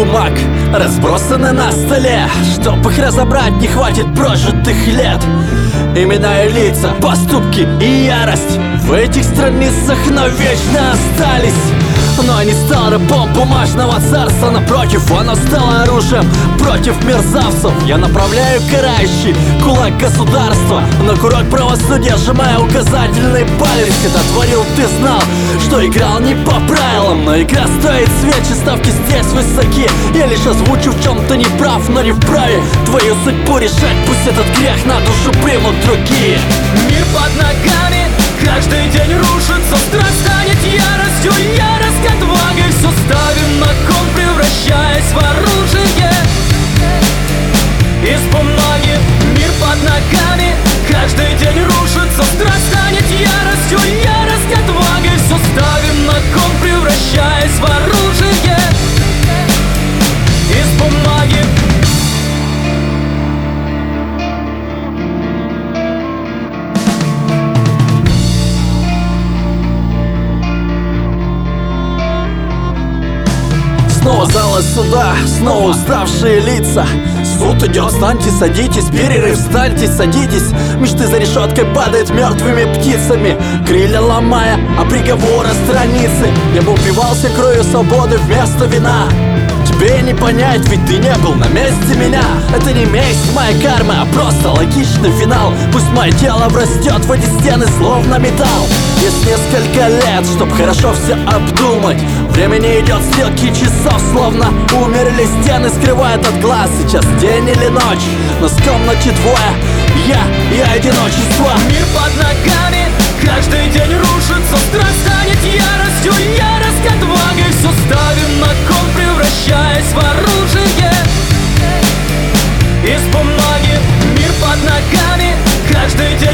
бумаг разбросаны на столе. Чтоб их разобрать не хватит прожитых лет. Имена и лица, поступки и ярость. В этих страницах навечно остались но не стал рабом бумажного царства. Напротив, оно стало оружием против мерзавцев. Я направляю карающий кулак государства На курок правосудия сжимая указательный палец. Когда творил, ты знал, что играл не по правилам. Но игра стоит свечи, ставки здесь высоки. Я лишь озвучу в чем-то не прав, но не вправе Твою судьбу решать, пусть этот грех на душу примут другие. Мир под ногами каждый Суда, снова уставшие лица. Суд идет, встаньте, садитесь, перерыв, встаньте, садитесь. Мечты за решеткой падают мертвыми птицами. Крылья ломая, а приговора страницы. Я бы упивался кровью свободы вместо вина. Тебе не понять, ведь ты не был на месте меня. Это не месть, моя карма, а просто логичный финал. Пусть мое тело врастет в эти стены, словно металл. Есть несколько лет, чтоб хорошо все обдумать Времени идет стрелки часов, словно умерли стены, скрывают от глаз. Сейчас день или ночь, но с комнате двое. Я и одиночество. Мир под ногами, каждый день рушится. Страх станет яростью, ярость отвагой Все ставим на кон, превращаясь в оружие. Из бумаги, мир под ногами, каждый день